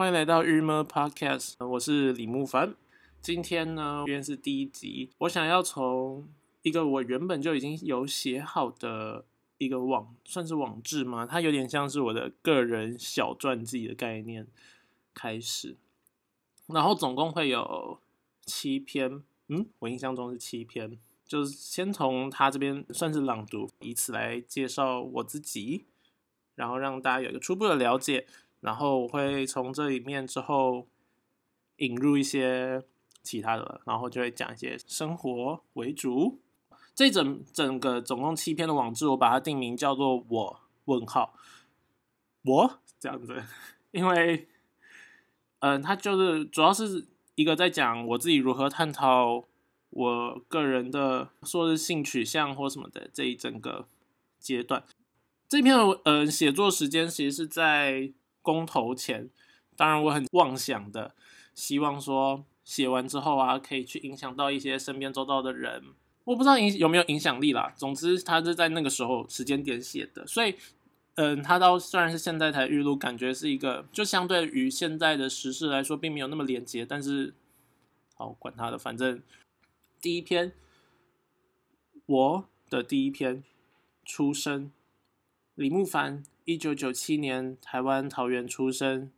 欢迎来到日么 Podcast，我是李木凡。今天呢，今天是第一集，我想要从一个我原本就已经有写好的一个网，算是网志吗？它有点像是我的个人小传记的概念开始，然后总共会有七篇，嗯，我印象中是七篇。就是先从他这边算是朗读，以此来介绍我自己，然后让大家有一个初步的了解，然后我会从这里面之后引入一些其他的，然后就会讲一些生活为主。这整整个总共七篇的网志，我把它定名叫做“我问号我”这样子，因为嗯，它就是主要是一个在讲我自己如何探讨。我个人的说是性取向或什么的这一整个阶段，这篇呃写作时间其实是在公投前，当然我很妄想的希望说写完之后啊，可以去影响到一些身边周遭的人，我不知道影有没有影响力啦。总之，他是在那个时候时间点写的，所以嗯，他到虽然是现在才预录，感觉是一个就相对于现在的时事来说，并没有那么连接，但是好管他的，反正。第一篇，我的第一篇出生，李木凡，一九九七年台湾桃园出生。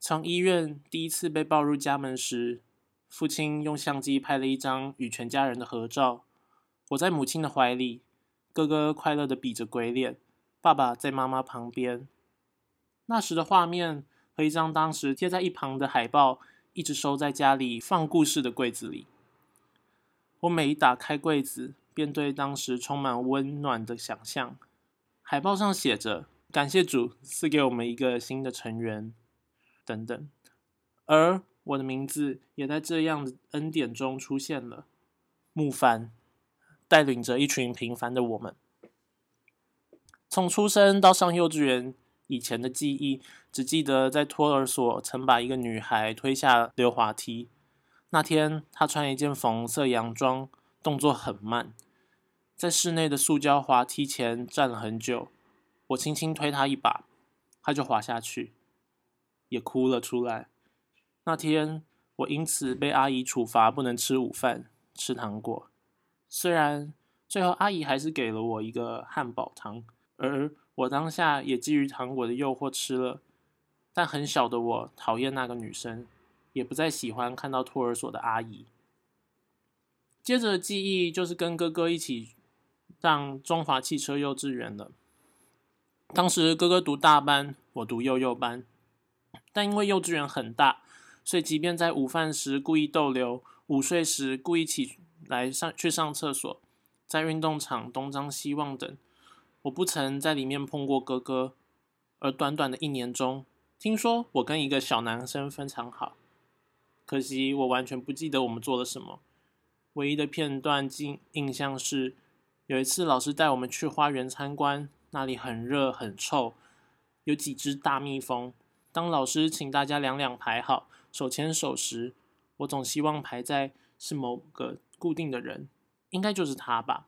从医院第一次被抱入家门时，父亲用相机拍了一张与全家人的合照。我在母亲的怀里，哥哥快乐的比着鬼脸，爸爸在妈妈旁边。那时的画面和一张当时贴在一旁的海报，一直收在家里放故事的柜子里。我每一打开柜子，便对当时充满温暖的想象。海报上写着“感谢主赐给我们一个新的成员”等等，而我的名字也在这样的恩典中出现了。木凡带领着一群平凡的我们，从出生到上幼稚园以前的记忆，只记得在托儿所曾把一个女孩推下溜滑梯。那天，他穿一件粉红色洋装，动作很慢，在室内的塑胶滑梯前站了很久。我轻轻推他一把，他就滑下去，也哭了出来。那天，我因此被阿姨处罚，不能吃午饭，吃糖果。虽然最后阿姨还是给了我一个汉堡糖，而我当下也基于糖果的诱惑吃了，但很小的我讨厌那个女生。也不再喜欢看到托儿所的阿姨。接着记忆就是跟哥哥一起上中华汽车幼稚园了。当时哥哥读大班，我读幼幼班，但因为幼稚园很大，所以即便在午饭时故意逗留，午睡时故意起来上去上厕所，在运动场东张西望等，我不曾在里面碰过哥哥。而短短的一年中，听说我跟一个小男生非常好。可惜我完全不记得我们做了什么，唯一的片段印印象是，有一次老师带我们去花园参观，那里很热很臭，有几只大蜜蜂。当老师请大家两两排好，手牵手时，我总希望排在是某个固定的人，应该就是他吧。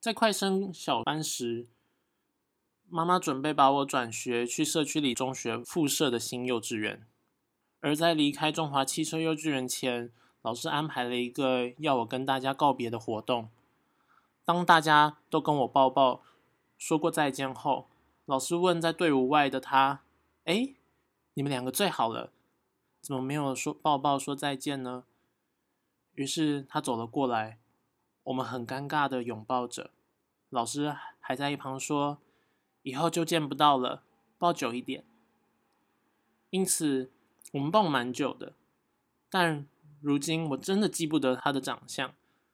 在快升小班时，妈妈准备把我转学去社区里中学附设的新幼稚园。而在离开中华汽车幼稚园前，老师安排了一个要我跟大家告别的活动。当大家都跟我抱抱说过再见后，老师问在队伍外的他：“哎，你们两个最好了，怎么没有说抱抱说再见呢？”于是他走了过来，我们很尴尬的拥抱着。老师还在一旁说：“以后就见不到了，抱久一点。”因此。我们抱蛮久的，但如今我真的记不得他的长相，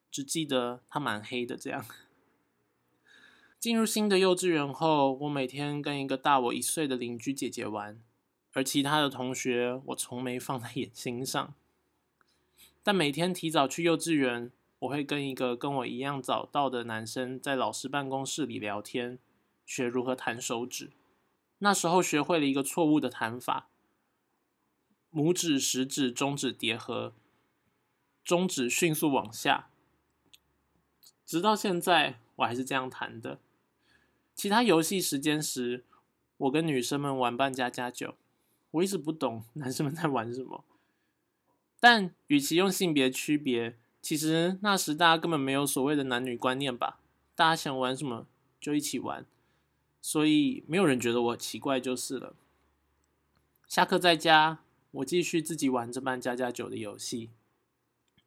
只记得他蛮黑的。这样，进入新的幼稚园后，我每天跟一个大我一岁的邻居姐姐玩，而其他的同学我从没放在眼心上。但每天提早去幼稚园，我会跟一个跟我一样早到的男生在老师办公室里聊天，学如何弹手指。那时候学会了一个错误的弹法。拇指、食指、中指叠合，中指迅速往下，直到现在我还是这样弹的。其他游戏时间时，我跟女生们玩扮家家酒，我一直不懂 男生们在玩什么。但与其用性别区别，其实那时大家根本没有所谓的男女观念吧？大家想玩什么就一起玩，所以没有人觉得我奇怪就是了。下课在家，我继续自己玩这扮家家酒的游戏。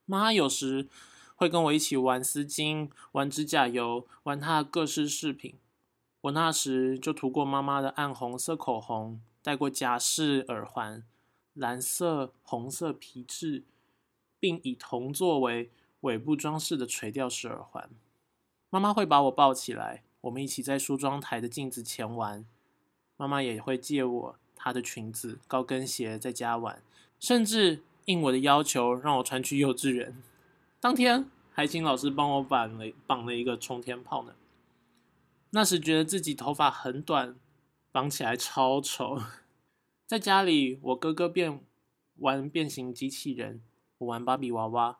妈有时会跟我一起玩丝巾、玩指甲油、玩她的各式饰品。我那时就涂过妈妈的暗红色口红，戴过假式耳环。蓝色、红色皮质，并以铜作为尾部装饰的垂吊式耳环。妈妈会把我抱起来，我们一起在梳妆台的镜子前玩。妈妈也会借我她的裙子、高跟鞋在家玩，甚至应我的要求让我穿去幼稚园。当天还请老师帮我绑了绑了一个冲天炮呢。那时觉得自己头发很短，绑起来超丑。在家里，我哥哥变玩变形机器人，我玩芭比娃娃，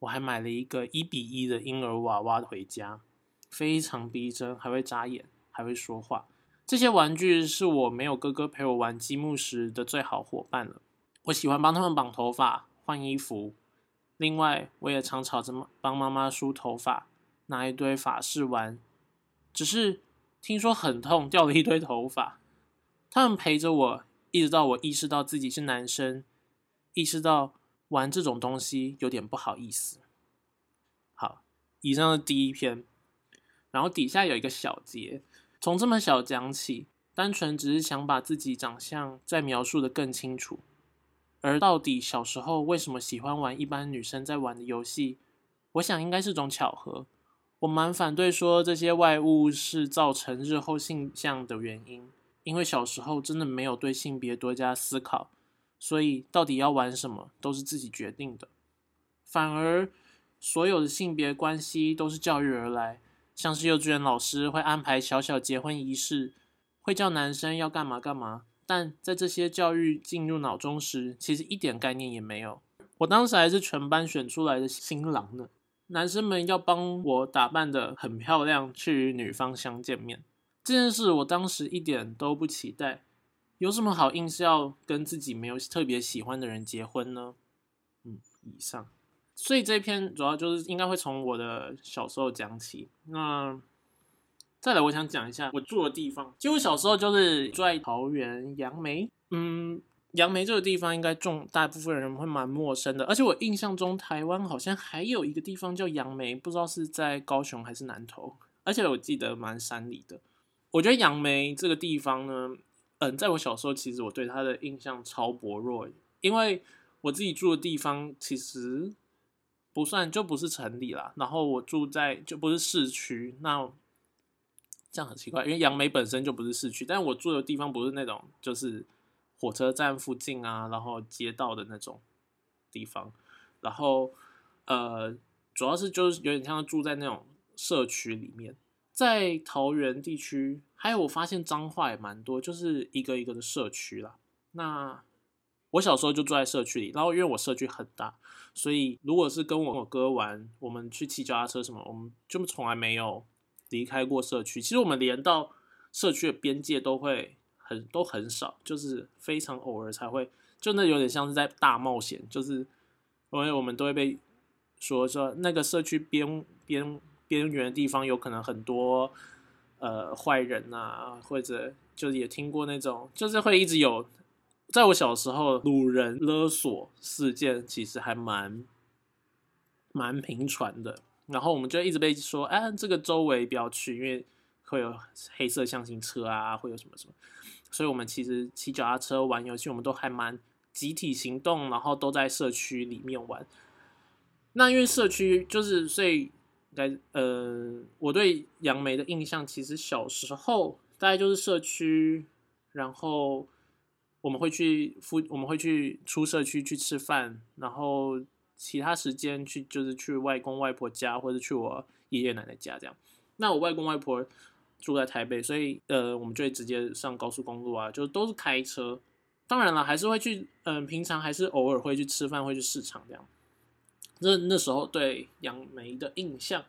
我还买了一个一比一的婴儿娃娃回家，非常逼真，还会眨眼，还会说话。这些玩具是我没有哥哥陪我玩积木时的最好伙伴了。我喜欢帮他们绑头发、换衣服，另外我也常吵着帮妈妈梳头发，拿一堆法式玩，只是听说很痛，掉了一堆头发。他们陪着我。一直到我意识到自己是男生，意识到玩这种东西有点不好意思。好，以上是第一篇，然后底下有一个小节，从这么小讲起，单纯只是想把自己长相再描述的更清楚。而到底小时候为什么喜欢玩一般女生在玩的游戏？我想应该是种巧合。我蛮反对说这些外物是造成日后性向的原因。因为小时候真的没有对性别多加思考，所以到底要玩什么都是自己决定的。反而所有的性别关系都是教育而来，像是幼稚园老师会安排小小结婚仪式，会叫男生要干嘛干嘛。但在这些教育进入脑中时，其实一点概念也没有。我当时还是全班选出来的新郎呢，男生们要帮我打扮的很漂亮，去与女方相见面。这件事我当时一点都不期待，有什么好硬是要跟自己没有特别喜欢的人结婚呢？嗯，以上，所以这篇主要就是应该会从我的小时候讲起。那再来，我想讲一下我住的地方。其实我小时候就是住在桃园杨梅，嗯，杨梅这个地方应该众大部分人会蛮陌生的，而且我印象中台湾好像还有一个地方叫杨梅，不知道是在高雄还是南投，而且我记得蛮山里的。我觉得杨梅这个地方呢，嗯，在我小时候，其实我对它的印象超薄弱，因为我自己住的地方其实不算就不是城里啦，然后我住在就不是市区，那这样很奇怪，因为杨梅本身就不是市区，但我住的地方不是那种就是火车站附近啊，然后街道的那种地方，然后呃，主要是就是有点像住在那种社区里面。在桃园地区，还有我发现脏话也蛮多，就是一个一个的社区啦。那我小时候就住在社区里，然后因为我社区很大，所以如果是跟我哥玩，我们去骑脚踏车什么，我们就从来没有离开过社区。其实我们连到社区的边界都会很都很少，就是非常偶尔才会，就那有点像是在大冒险，就是因为我们都会被说说那个社区边边。边缘的地方有可能很多呃坏人呐，或者就是也听过那种，就是会一直有，在我小时候，掳人勒索事件其实还蛮蛮频传的。然后我们就一直被说，哎，这个周围不要去，因为会有黑色象形车啊，会有什么什么。所以我们其实骑脚踏车玩游戏，我们都还蛮集体行动，然后都在社区里面玩。那因为社区就是所以。该呃，我对杨梅的印象其实小时候大概就是社区，然后我们会去附，我们会去出社区去吃饭，然后其他时间去就是去外公外婆家或者去我爷爷奶奶家这样。那我外公外婆住在台北，所以呃，我们就会直接上高速公路啊，就都是开车。当然了，还是会去，嗯，平常还是偶尔会去吃饭，会去市场这样。那那时候对杨梅的印象，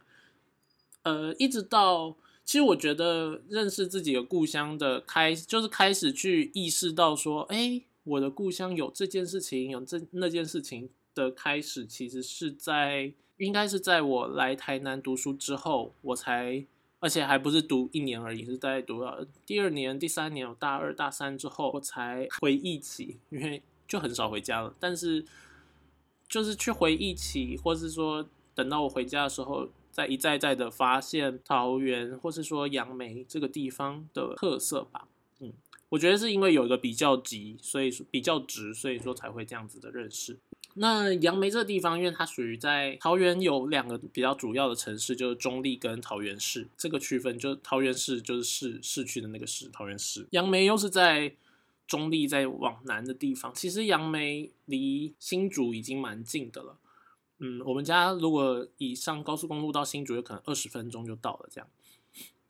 呃，一直到其实我觉得认识自己的故乡的开，就是开始去意识到说，哎，我的故乡有这件事情，有这那件事情的开始，其实是在应该是在我来台南读书之后，我才，而且还不是读一年而已，是在读了第二年、第三年，我大二、大三之后，我才回忆起，因为就很少回家了。但是就是去回忆起，或是说等到我回家的时候，再一再再的发现桃园，或是说杨梅这个地方的特色吧。嗯，我觉得是因为有一个比较急，所以说比较直，所以说才会这样子的认识。那杨梅这个地方，因为它属于在桃园有两个比较主要的城市，就是中立跟桃园市这个区分，就桃园市就是市市区的那个市，桃园市。杨梅又是在中立，在往南的地方。其实杨梅离新竹已经蛮近的了。嗯，我们家如果以上高速公路到新竹，有可能二十分钟就到了，这样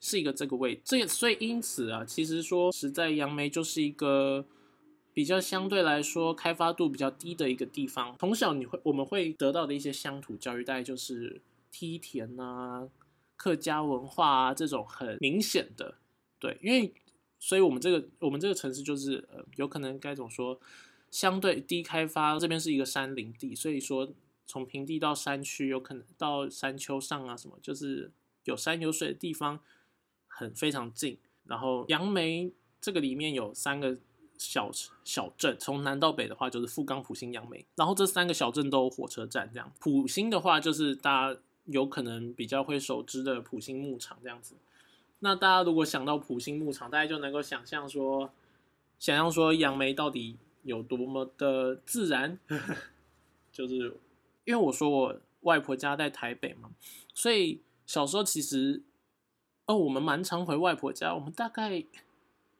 是一个这个位。这所以因此啊，其实说实在，杨梅就是一个。比较相对来说开发度比较低的一个地方，从小你会我们会得到的一些乡土教育，大概就是梯田啊、客家文化啊这种很明显的，对，因为所以我们这个我们这个城市就是呃有可能该怎么说，相对低开发，这边是一个山林地，所以说从平地到山区，有可能到山丘上啊什么，就是有山有水的地方很非常近。然后杨梅这个里面有三个。小小镇从南到北的话，就是富冈、普兴、杨梅，然后这三个小镇都有火车站。这样，普兴的话，就是大家有可能比较会熟知的普兴牧场这样子。那大家如果想到普兴牧场，大家就能够想象说，想象说杨梅到底有多么的自然。就是因为我说我外婆家在台北嘛，所以小时候其实，哦，我们蛮常回外婆家，我们大概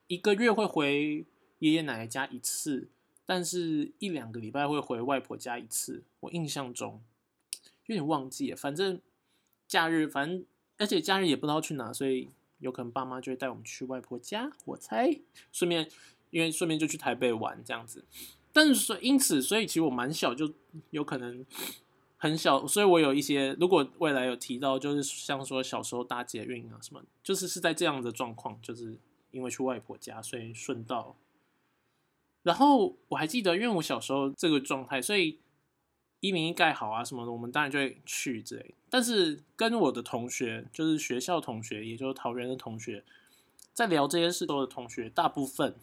一个月会回。爷爷奶奶家一次，但是一两个礼拜会回外婆家一次。我印象中有点忘记了，反正假日，反正而且假日也不知道去哪，所以有可能爸妈就会带我们去外婆家。我猜，顺便因为顺便就去台北玩这样子。但是说因此，所以其实我蛮小，就有可能很小，所以我有一些如果未来有提到，就是像说小时候搭捷运啊什么，就是是在这样的状况，就是因为去外婆家，所以顺道。然后我还记得，因为我小时候这个状态，所以一零一盖好啊什么的，我们当然就会去之类。但是跟我的同学，就是学校同学，也就是桃园的同学，在聊这些事都的同学，大部分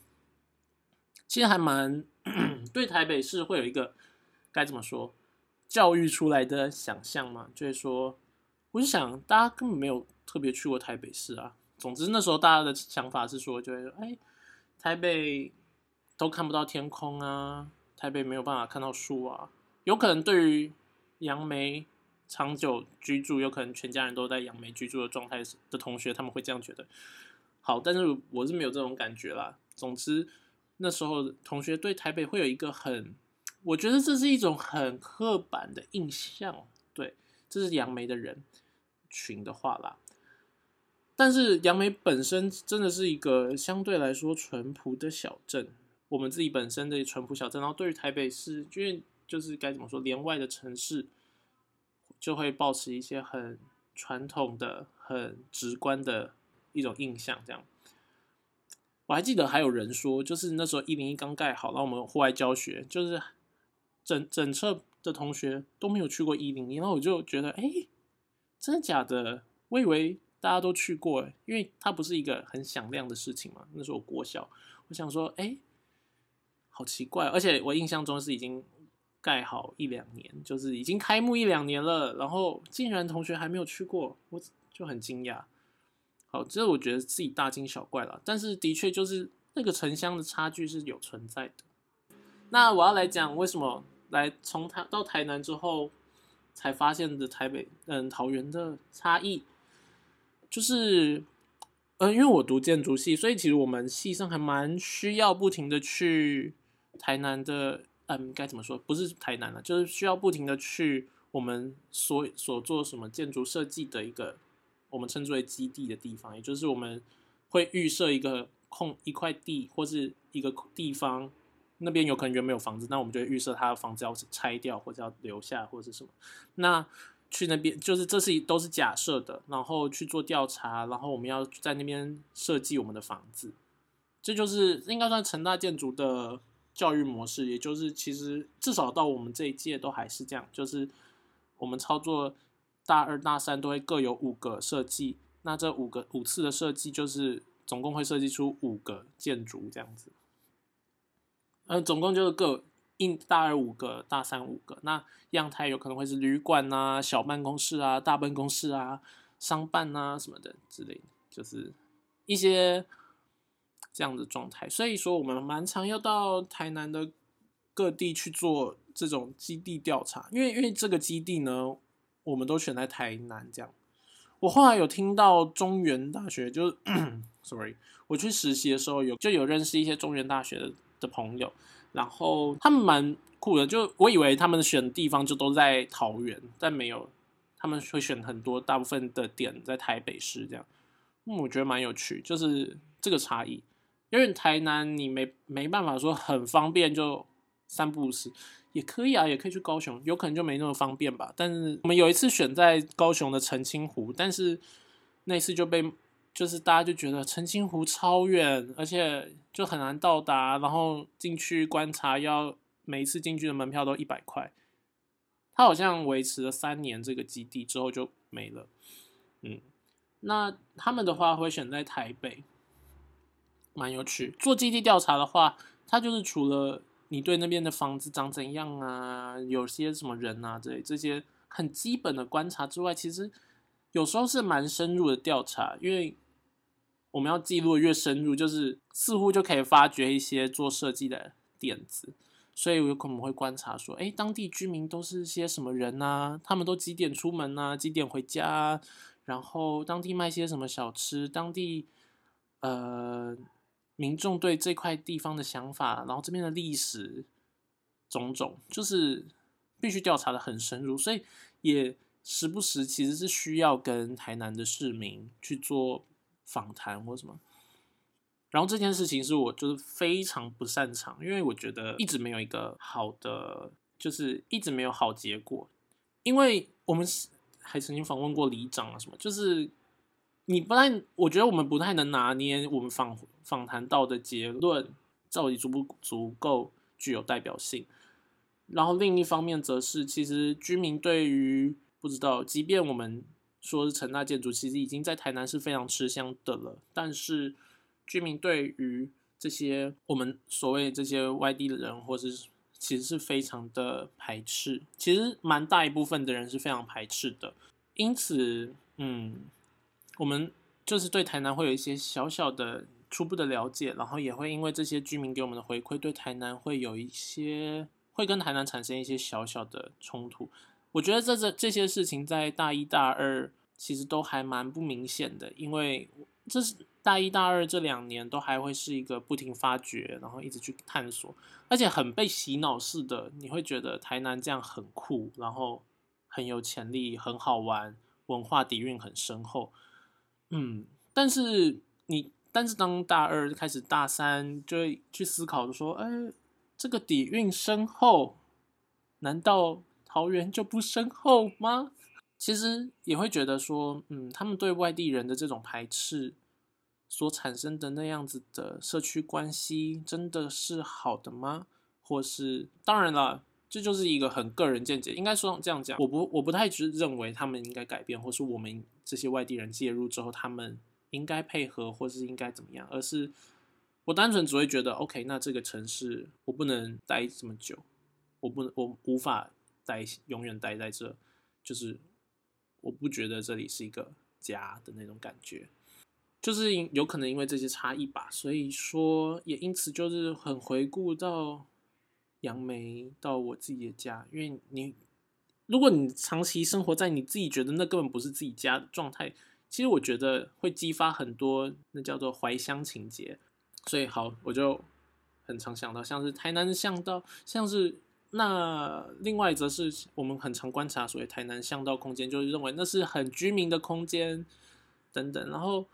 其实还蛮 对台北市会有一个该怎么说教育出来的想象嘛，就是说，我就想大家根本没有特别去过台北市啊。总之那时候大家的想法是说，就是，哎，台北。都看不到天空啊！台北没有办法看到树啊！有可能对于杨梅长久居住，有可能全家人都在杨梅居住的状态的同学，他们会这样觉得。好，但是我是没有这种感觉啦。总之，那时候同学对台北会有一个很，我觉得这是一种很刻板的印象。对，这是杨梅的人群的话啦。但是杨梅本身真的是一个相对来说淳朴的小镇。我们自己本身的淳朴小镇，然后对于台北市，因为就是该怎么说，连外的城市，就会保持一些很传统的、很直观的一种印象。这样，我还记得还有人说，就是那时候一零一刚盖好，然后我们户外教学，就是整整车的同学都没有去过一零一，然后我就觉得，哎，真的假的？我以为大家都去过，因为它不是一个很响亮的事情嘛。那时候国小，我想说，哎。好奇怪，而且我印象中是已经盖好一两年，就是已经开幕一两年了，然后竟然同学还没有去过，我就很惊讶。好，这我觉得自己大惊小怪了，但是的确就是那个城乡的差距是有存在的。那我要来讲为什么来从台到台南之后才发现的台北嗯桃园的差异，就是。嗯，因为我读建筑系，所以其实我们系上还蛮需要不停的去台南的，嗯，该怎么说？不是台南了，就是需要不停的去我们所所做什么建筑设计的一个，我们称之为基地的地方，也就是我们会预设一个空一块地或是一个地方，那边有可能原本有房子，那我们就会预设它的房子要拆掉或者要留下或者是什么，那。去那边就是这是都是假设的，然后去做调查，然后我们要在那边设计我们的房子，这就是应该算成大建筑的教育模式，也就是其实至少到我们这一届都还是这样，就是我们操作大二、大三都会各有五个设计，那这五个五次的设计就是总共会设计出五个建筑这样子，呃，总共就是各一大二五个，大三五个，那样态有可能会是旅馆啊、小办公室啊、大办公室啊、商办啊什么的之类的，就是一些。这样的状态，所以说我们蛮常要到台南的各地去做这种基地调查，因为因为这个基地呢，我们都选在台南。这样，我后来有听到中原大学，就是 sorry，我去实习的时候有就有认识一些中原大学的的朋友，然后他们蛮酷的，就我以为他们选的地方就都在桃园，但没有，他们会选很多大部分的点在台北市这样，我觉得蛮有趣，就是这个差异。因为台南你没没办法说很方便就三步时也可以啊，也可以去高雄，有可能就没那么方便吧。但是我们有一次选在高雄的澄清湖，但是那次就被就是大家就觉得澄清湖超远，而且就很难到达，然后进去观察要每一次进去的门票都一百块。他好像维持了三年这个基地之后就没了。嗯，那他们的话会选在台北。蛮有趣。做基地调查的话，它就是除了你对那边的房子长怎样啊，有些什么人啊，这这些很基本的观察之外，其实有时候是蛮深入的调查。因为我们要记录越深入，就是似乎就可以发掘一些做设计的点子。所以有可能会观察说，哎，当地居民都是些什么人啊？他们都几点出门啊？几点回家？然后当地卖些什么小吃？当地呃。民众对这块地方的想法，然后这边的历史种种，就是必须调查的很深入，所以也时不时其实是需要跟台南的市民去做访谈或什么。然后这件事情是我就是非常不擅长，因为我觉得一直没有一个好的，就是一直没有好结果。因为我们还曾经访问过里长啊什么，就是。你不太，我觉得我们不太能拿捏我们访访谈到的结论到底足不足够具有代表性。然后另一方面则是，其实居民对于不知道，即便我们说是成大建筑，其实已经在台南是非常吃香的了。但是居民对于这些我们所谓这些外地的人，或是其实是非常的排斥。其实蛮大一部分的人是非常排斥的。因此，嗯。我们就是对台南会有一些小小的初步的了解，然后也会因为这些居民给我们的回馈，对台南会有一些会跟台南产生一些小小的冲突。我觉得这这这些事情在大一、大二其实都还蛮不明显的，因为这是大一、大二这两年都还会是一个不停发掘，然后一直去探索，而且很被洗脑式的，你会觉得台南这样很酷，然后很有潜力，很好玩，文化底蕴很深厚。嗯，但是你，但是当大二开始，大三就会去思考说，哎，这个底蕴深厚，难道桃园就不深厚吗？其实也会觉得说，嗯，他们对外地人的这种排斥所产生的那样子的社区关系，真的是好的吗？或是，当然了。这就是一个很个人见解，应该说这样讲，我不我不太只认为他们应该改变，或是我们这些外地人介入之后，他们应该配合，或是应该怎么样，而是我单纯只会觉得，OK，那这个城市我不能待这么久，我不能我无法待永远待在这，就是我不觉得这里是一个家的那种感觉，就是有可能因为这些差异吧，所以说也因此就是很回顾到。杨梅到我自己的家，因为你，如果你长期生活在你自己觉得那根本不是自己家的状态，其实我觉得会激发很多那叫做怀乡情节。所以好，我就很常想到像是台南的巷道，像是那另外一则是我们很常观察所谓台南巷道空间，就是认为那是很居民的空间等等。然后，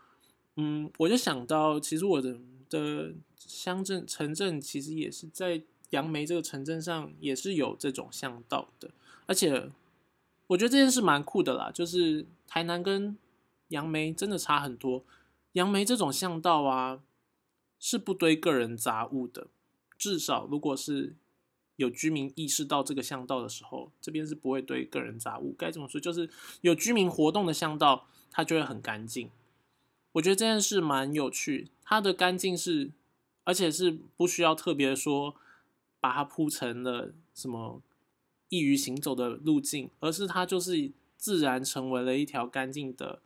嗯，我就想到其实我的的乡镇城镇其实也是在。杨梅这个城镇上也是有这种巷道的，而且我觉得这件事蛮酷的啦。就是台南跟杨梅真的差很多。杨梅这种巷道啊，是不堆个人杂物的，至少如果是有居民意识到这个巷道的时候，这边是不会堆个人杂物。该怎么说？就是有居民活动的巷道，它就会很干净。我觉得这件事蛮有趣，它的干净是，而且是不需要特别说把它铺成了什么易于行走的路径，而是它就是自然成为了一条干净的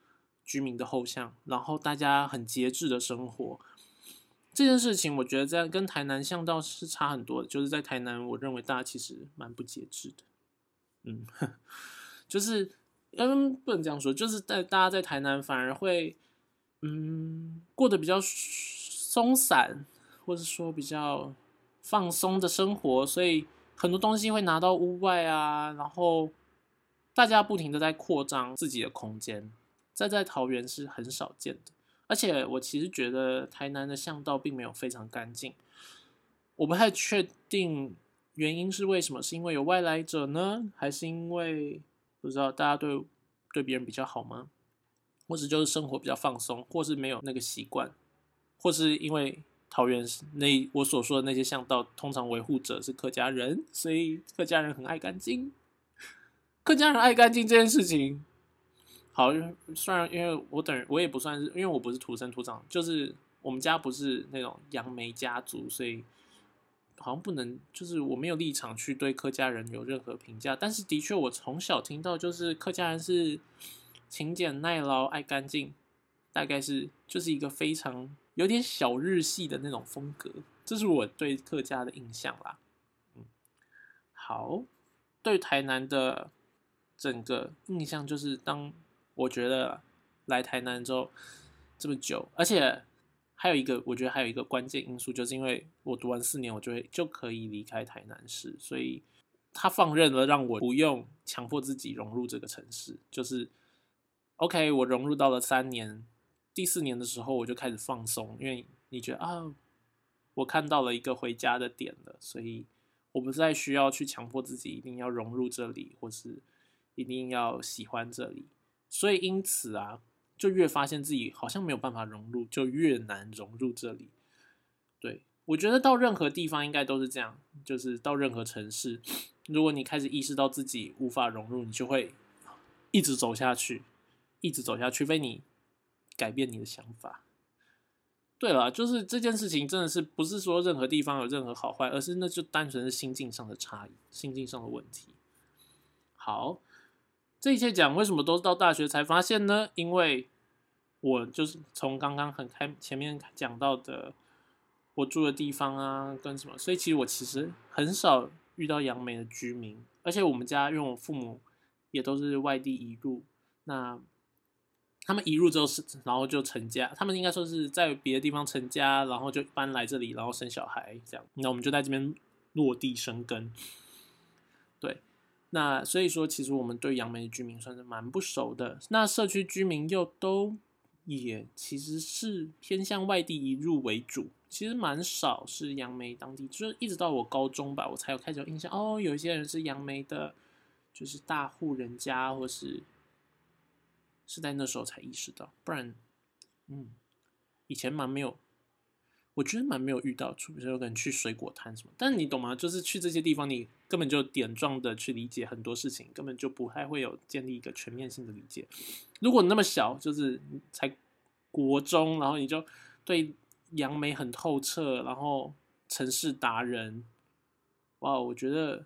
居民的后巷，然后大家很节制的生活。这件事情，我觉得在跟台南巷道是差很多的。就是在台南，我认为大家其实蛮不节制的。嗯，就是嗯，不能这样说，就是在大家在台南反而会嗯过得比较松散，或者说比较放松的生活，所以很多东西会拿到屋外啊，然后大家不停的在扩张自己的空间，在在桃园是很少见的。而且我其实觉得台南的巷道并没有非常干净，我不太确定原因是为什么，是因为有外来者呢，还是因为不知道大家对对别人比较好吗？或者就是生活比较放松，或是没有那个习惯，或是因为桃园那我所说的那些巷道，通常维护者是客家人，所以客家人很爱干净。客家人爱干净这件事情。好，虽然因为我等我也不算是，因为我不是土生土长，就是我们家不是那种杨梅家族，所以好像不能，就是我没有立场去对客家人有任何评价。但是的确，我从小听到就是客家人是勤俭耐劳、爱干净，大概是就是一个非常有点小日系的那种风格，这是我对客家的印象啦。嗯，好，对台南的整个印象就是当。我觉得来台南之后这么久，而且还有一个，我觉得还有一个关键因素，就是因为我读完四年，我就会就可以离开台南市，所以他放任了，让我不用强迫自己融入这个城市。就是 OK，我融入到了三年，第四年的时候我就开始放松，因为你觉得啊，我看到了一个回家的点了，所以我不再需要去强迫自己一定要融入这里，或是一定要喜欢这里。所以因此啊，就越发现自己好像没有办法融入，就越难融入这里。对我觉得到任何地方应该都是这样，就是到任何城市，如果你开始意识到自己无法融入，你就会一直走下去，一直走下去，除非你改变你的想法。对了，就是这件事情真的是不是说任何地方有任何好坏，而是那就单纯是心境上的差异，心境上的问题。好。这一切讲为什么都是到大学才发现呢？因为我就是从刚刚很开前面讲到的我住的地方啊，跟什么，所以其实我其实很少遇到杨梅的居民，而且我们家因为我父母也都是外地移入，那他们移入之后是然后就成家，他们应该说是在别的地方成家，然后就搬来这里，然后生小孩这样，那我们就在这边落地生根，对。那所以说，其实我们对杨梅的居民算是蛮不熟的。那社区居民又都也其实是偏向外地移入为主，其实蛮少是杨梅当地。就是一直到我高中吧，我才有开始有印象哦，有一些人是杨梅的，就是大户人家，或是是在那时候才意识到，不然，嗯，以前蛮没有。我觉得蛮没有遇到，比如说可能去水果摊什么，但你懂吗？就是去这些地方，你根本就点状的去理解很多事情，根本就不太会有建立一个全面性的理解。如果那么小，就是才国中，然后你就对杨梅很透彻，然后城市达人，哇，我觉得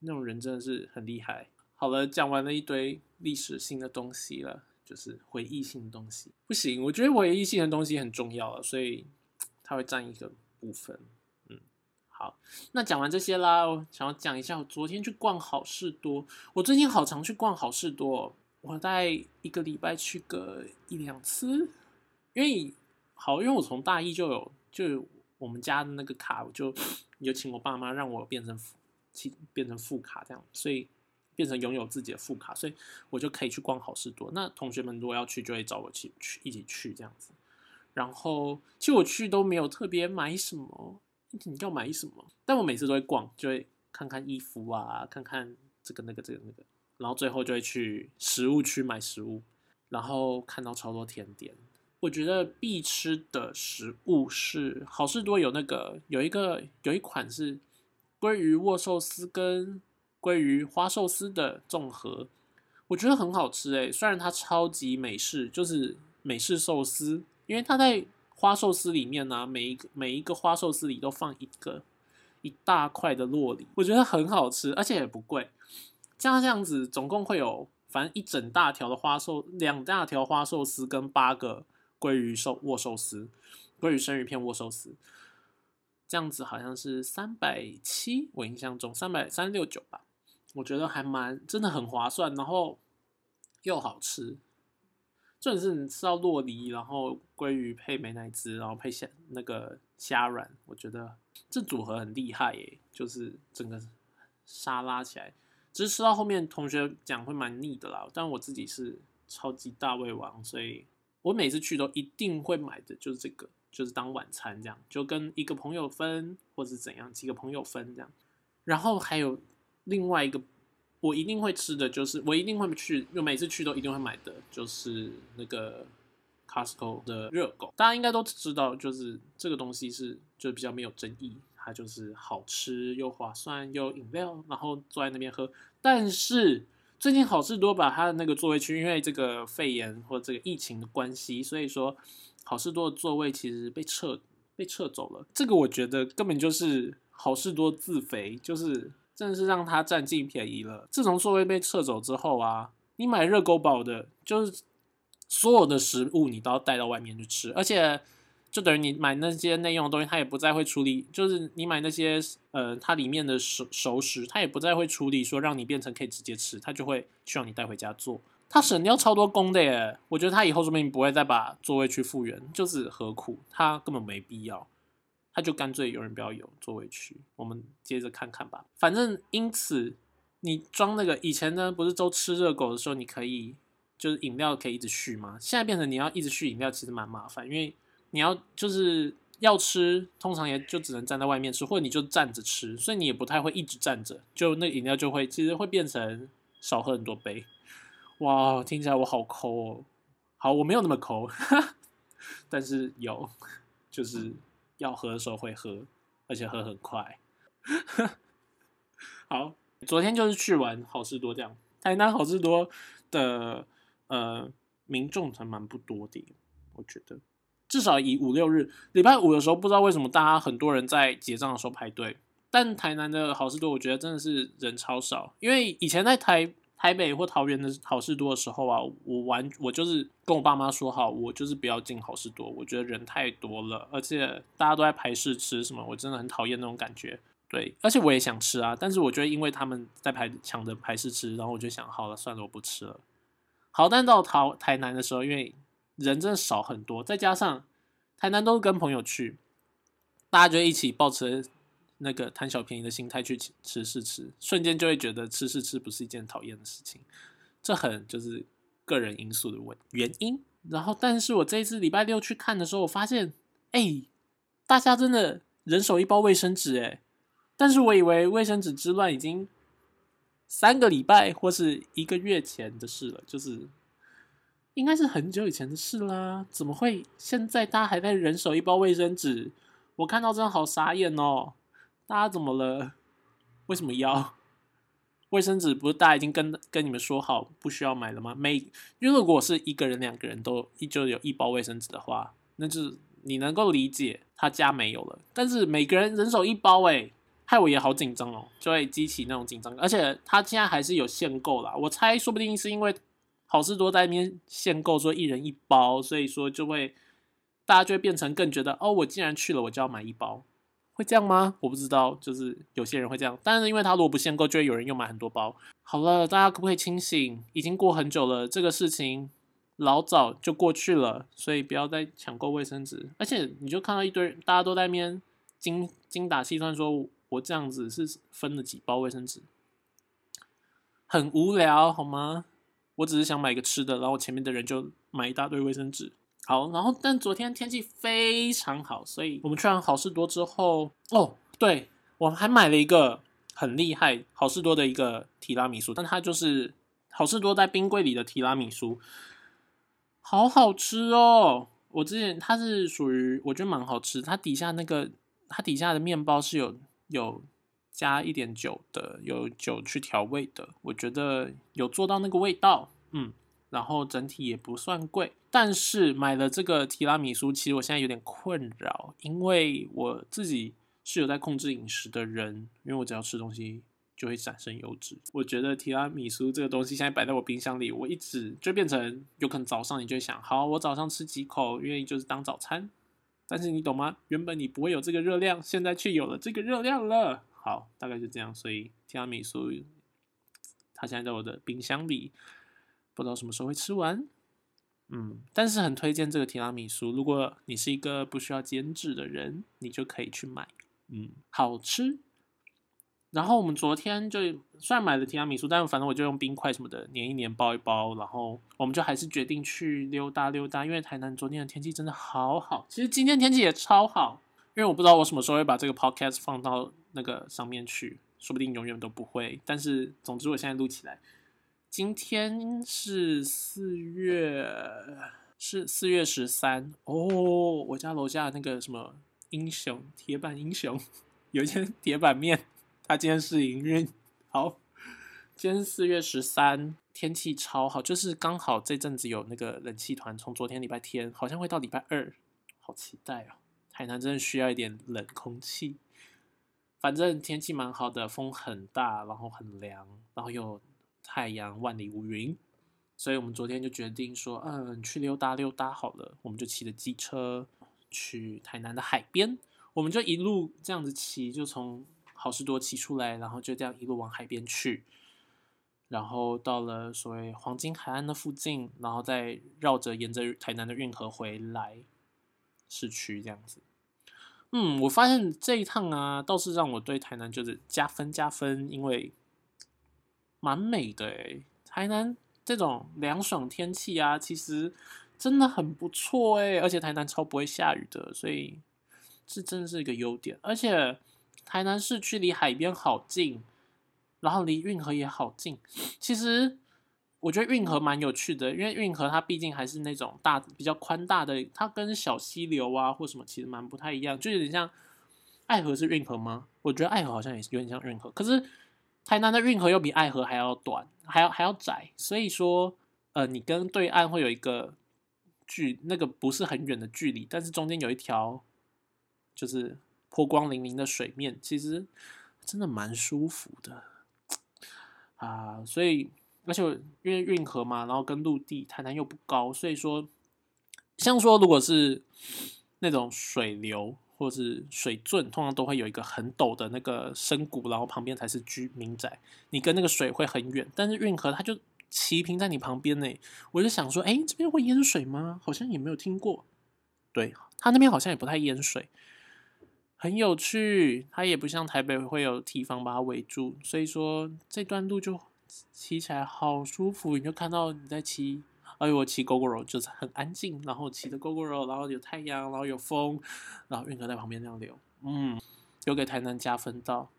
那种人真的是很厉害。好了，讲完了一堆历史性的东西了，就是回忆性的东西，不行，我觉得回忆性的东西很重要了，所以。它会占一个部分，嗯，好，那讲完这些啦，我想要讲一下我昨天去逛好事多。我最近好常去逛好事多，我大概一个礼拜去个一两次，因为好，因为我从大一就有，就有我们家的那个卡，我就有请我爸妈让我变成副，变成副卡这样，所以变成拥有自己的副卡，所以我就可以去逛好事多。那同学们如果要去，就会找我去去一起去这样子。然后，其实我去都没有特别买什么，你要买什么？但我每次都会逛，就会看看衣服啊，看看这个那个这个那个，然后最后就会去食物区买食物，然后看到超多甜点，我觉得必吃的食物是好事多有那个有一个有一款是鲑鱼握寿司跟鲑鱼花寿司的综合，我觉得很好吃诶。虽然它超级美式，就是美式寿司，因为它在花寿司里面呢，每一个每一个花寿司里都放一个一大块的洛里，我觉得很好吃，而且也不贵。像这样子，总共会有反正一整大条的花寿，两大条花寿司跟八个。鲑鱼寿握寿司，鲑鱼生鱼片握寿司，这样子好像是三百七，我印象中三百三六九吧，我觉得还蛮真的很划算，然后又好吃。重点是你吃到洛梨，然后鲑鱼配美乃滋，然后配虾那个虾软，我觉得这组合很厉害耶，就是整个沙拉起来，只是吃到后面同学讲会蛮腻的啦，但我自己是超级大胃王，所以。我每次去都一定会买的，就是这个，就是当晚餐这样，就跟一个朋友分，或者怎样，几个朋友分这样。然后还有另外一个我一定会吃的就是，我一定会去，就每次去都一定会买的，就是那个 Costco 的热狗。大家应该都知道，就是这个东西是就比较没有争议，它就是好吃又划算又饮料，然后坐在那边喝。但是最近好事多把它的那个座位区，因为这个肺炎或这个疫情的关系，所以说好事多的座位其实被撤被撤走了。这个我觉得根本就是好事多自肥，就是真的是让他占尽便宜了。自从座位被撤走之后啊，你买热狗堡的，就是所有的食物你都要带到外面去吃，而且。就等于你买那些内用的东西，它也不再会处理。就是你买那些呃，它里面的熟熟食，它也不再会处理，说让你变成可以直接吃，它就会需要你带回家做。它省掉超多工的耶！我觉得它以后说不定不会再把座位去复原，就是何苦？它根本没必要，他就干脆有人不要有座位区。我们接着看看吧。反正因此，你装那个以前呢，不是都吃热狗的时候，你可以就是饮料可以一直续吗？现在变成你要一直续饮料，其实蛮麻烦，因为。你要就是要吃，通常也就只能站在外面吃，或者你就站着吃，所以你也不太会一直站着，就那饮料就会其实会变成少喝很多杯。哇，听起来我好抠哦。好，我没有那么抠，但是有，就是要喝的时候会喝，而且喝很快。好，昨天就是去玩好事多这样，台南好事多的呃民众还蛮不多的，我觉得。至少以五六日，礼拜五的时候，不知道为什么大家很多人在结账的时候排队。但台南的好事多，我觉得真的是人超少。因为以前在台台北或桃园的好事多的时候啊，我玩我就是跟我爸妈说好，我就是不要进好事多，我觉得人太多了，而且大家都在排试吃什么，我真的很讨厌那种感觉。对，而且我也想吃啊，但是我觉得因为他们在排抢着排试吃，然后我就想好了，算了，我不吃了。好，但到桃台南的时候，因为人真的少很多，再加上台南都是跟朋友去，大家就一起抱持那个贪小便宜的心态去吃试吃，瞬间就会觉得吃试吃不是一件讨厌的事情。这很就是个人因素的问原因。然后，但是我这一次礼拜六去看的时候，我发现，哎，大家真的人手一包卫生纸，哎，但是我以为卫生纸之乱已经三个礼拜或是一个月前的事了，就是。应该是很久以前的事啦，怎么会现在大家还在人手一包卫生纸？我看到真的好傻眼哦！大家怎么了？为什么要卫生纸？不是大家已经跟跟你们说好不需要买了吗？每因为如果是一个人、两个人都依旧有一包卫生纸的话，那就是你能够理解他家没有了。但是每个人人手一包，哎，害我也好紧张哦，就会激起那种紧张。而且他现在还是有限购啦，我猜说不定是因为。好事多在那边限购，说一人一包，所以说就会大家就会变成更觉得哦，我既然去了，我就要买一包，会这样吗？我不知道，就是有些人会这样，但是因为他如果不限购，就会有人又买很多包。好了，大家可不可以清醒？已经过很久了，这个事情老早就过去了，所以不要再抢购卫生纸。而且你就看到一堆大家都在那边精精打细算，说我这样子是分了几包卫生纸，很无聊，好吗？我只是想买个吃的，然后前面的人就买一大堆卫生纸。好，然后但昨天天气非常好，所以我们去完好事多之后，哦，对我还买了一个很厉害好事多的一个提拉米苏，但它就是好事多在冰柜里的提拉米苏，好好吃哦！我之前它是属于我觉得蛮好吃，它底下那个它底下的面包是有有加一点酒的，有酒去调味的，我觉得有做到那个味道，嗯，然后整体也不算贵。但是买了这个提拉米苏，其实我现在有点困扰，因为我自己是有在控制饮食的人，因为我只要吃东西就会产生油脂。我觉得提拉米苏这个东西现在摆在我冰箱里，我一直就变成有可能早上你就想，好，我早上吃几口，因为就是当早餐。但是你懂吗？原本你不会有这个热量，现在却有了这个热量了。好，大概就这样。所以提拉米苏它现在在我的冰箱里，不知道什么时候会吃完。嗯，但是很推荐这个提拉米苏。如果你是一个不需要煎制的人，你就可以去买。嗯，好吃。然后我们昨天就虽然买了提拉米苏，但是反正我就用冰块什么的粘一粘包一包。然后我们就还是决定去溜达溜达，因为台南昨天的天气真的好好。其实今天天气也超好，因为我不知道我什么时候会把这个 podcast 放到那个上面去，说不定永远都不会。但是总之我现在录起来。今天是四月，是四月十三哦。我家楼下那个什么英雄铁板英雄，有一间铁板面，他今天是营运。好，今天四月十三，天气超好，就是刚好这阵子有那个冷气团，从昨天礼拜天好像会到礼拜二，好期待哦！海南真的需要一点冷空气。反正天气蛮好的，风很大，然后很凉，然后又。太阳万里无云，所以我们昨天就决定说，嗯，去溜达溜达好了。我们就骑着机车去台南的海边，我们就一路这样子骑，就从好事多骑出来，然后就这样一路往海边去，然后到了所谓黄金海岸的附近，然后再绕着沿着台南的运河回来市区这样子。嗯，我发现这一趟啊，倒是让我对台南就是加分加分，因为。蛮美的诶，台南这种凉爽天气啊，其实真的很不错诶，而且台南超不会下雨的，所以这真的是一个优点。而且台南市区离海边好近，然后离运河也好近。其实我觉得运河蛮有趣的，因为运河它毕竟还是那种大比较宽大的，它跟小溪流啊或什么其实蛮不太一样，就有点像爱河是运河吗？我觉得爱河好像也是有点像运河，可是。台南的运河又比爱河还要短，还要还要窄，所以说，呃，你跟对岸会有一个距，那个不是很远的距离，但是中间有一条就是波光粼粼的水面，其实真的蛮舒服的 啊。所以，而且因为运河嘛，然后跟陆地，台南又不高，所以说，像说如果是那种水流。或者是水圳，通常都会有一个很陡的那个深谷，然后旁边才是居民宅。你跟那个水会很远，但是运河它就齐平在你旁边呢。我就想说，哎，这边会淹水吗？好像也没有听过。对，它那边好像也不太淹水，很有趣。它也不像台北会有堤防把它围住，所以说这段路就骑起来好舒服。你就看到你在骑。哎呦，我骑 GoGo 就是很安静，然后骑着 GoGo 然后有太阳，然后有风，然后运河在旁边那样流，嗯，有给台南加分到。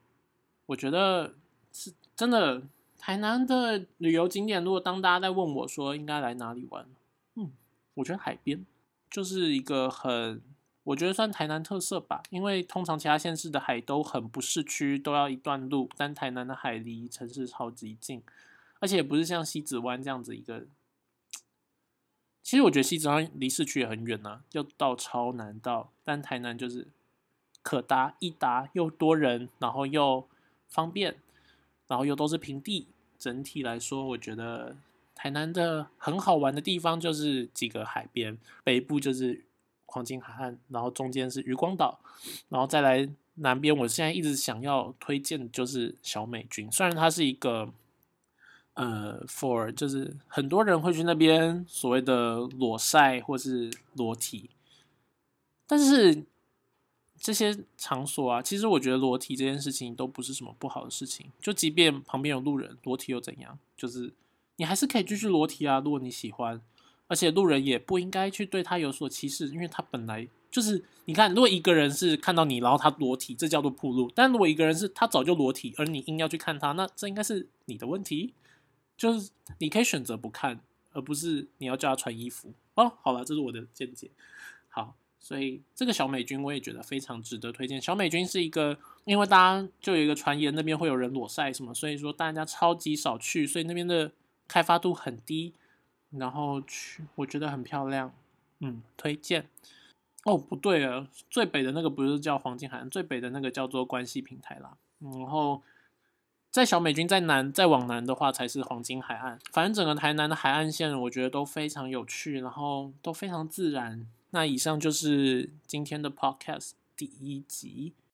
我觉得是真的，台南的旅游景点，如果当大家在问我说应该来哪里玩，嗯，我觉得海边就是一个很，我觉得算台南特色吧，因为通常其他县市的海都很不市区，都要一段路，但台南的海离城市超级近，而且不是像西子湾这样子一个。其实我觉得西子湾离市区也很远呢，要到超难到。但台南就是可达一达，又多人，然后又方便，然后又都是平地。整体来说，我觉得台南的很好玩的地方就是几个海边，北部就是黄金海岸，然后中间是渔光岛，然后再来南边，我现在一直想要推荐就是小美军，虽然它是一个。呃，for 就是很多人会去那边所谓的裸晒或是裸体，但是这些场所啊，其实我觉得裸体这件事情都不是什么不好的事情。就即便旁边有路人裸体又怎样？就是你还是可以继续裸体啊，如果你喜欢。而且路人也不应该去对他有所歧视，因为他本来就是你看，如果一个人是看到你，然后他裸体，这叫做铺路；但如果一个人是他早就裸体，而你硬要去看他，那这应该是你的问题。就是你可以选择不看，而不是你要叫他穿衣服哦。好了，这是我的见解。好，所以这个小美军我也觉得非常值得推荐。小美军是一个，因为大家就有一个传言，那边会有人裸晒什么，所以说大家超级少去，所以那边的开发度很低。然后去，我觉得很漂亮，嗯，推荐。哦，不对了，最北的那个不是叫黄金海岸，最北的那个叫做关系平台啦。然后在小美军在南，再往南的话才是黄金海岸。反正整个台南的海岸线，我觉得都非常有趣，然后都非常自然。那以上就是今天的 podcast 第一集。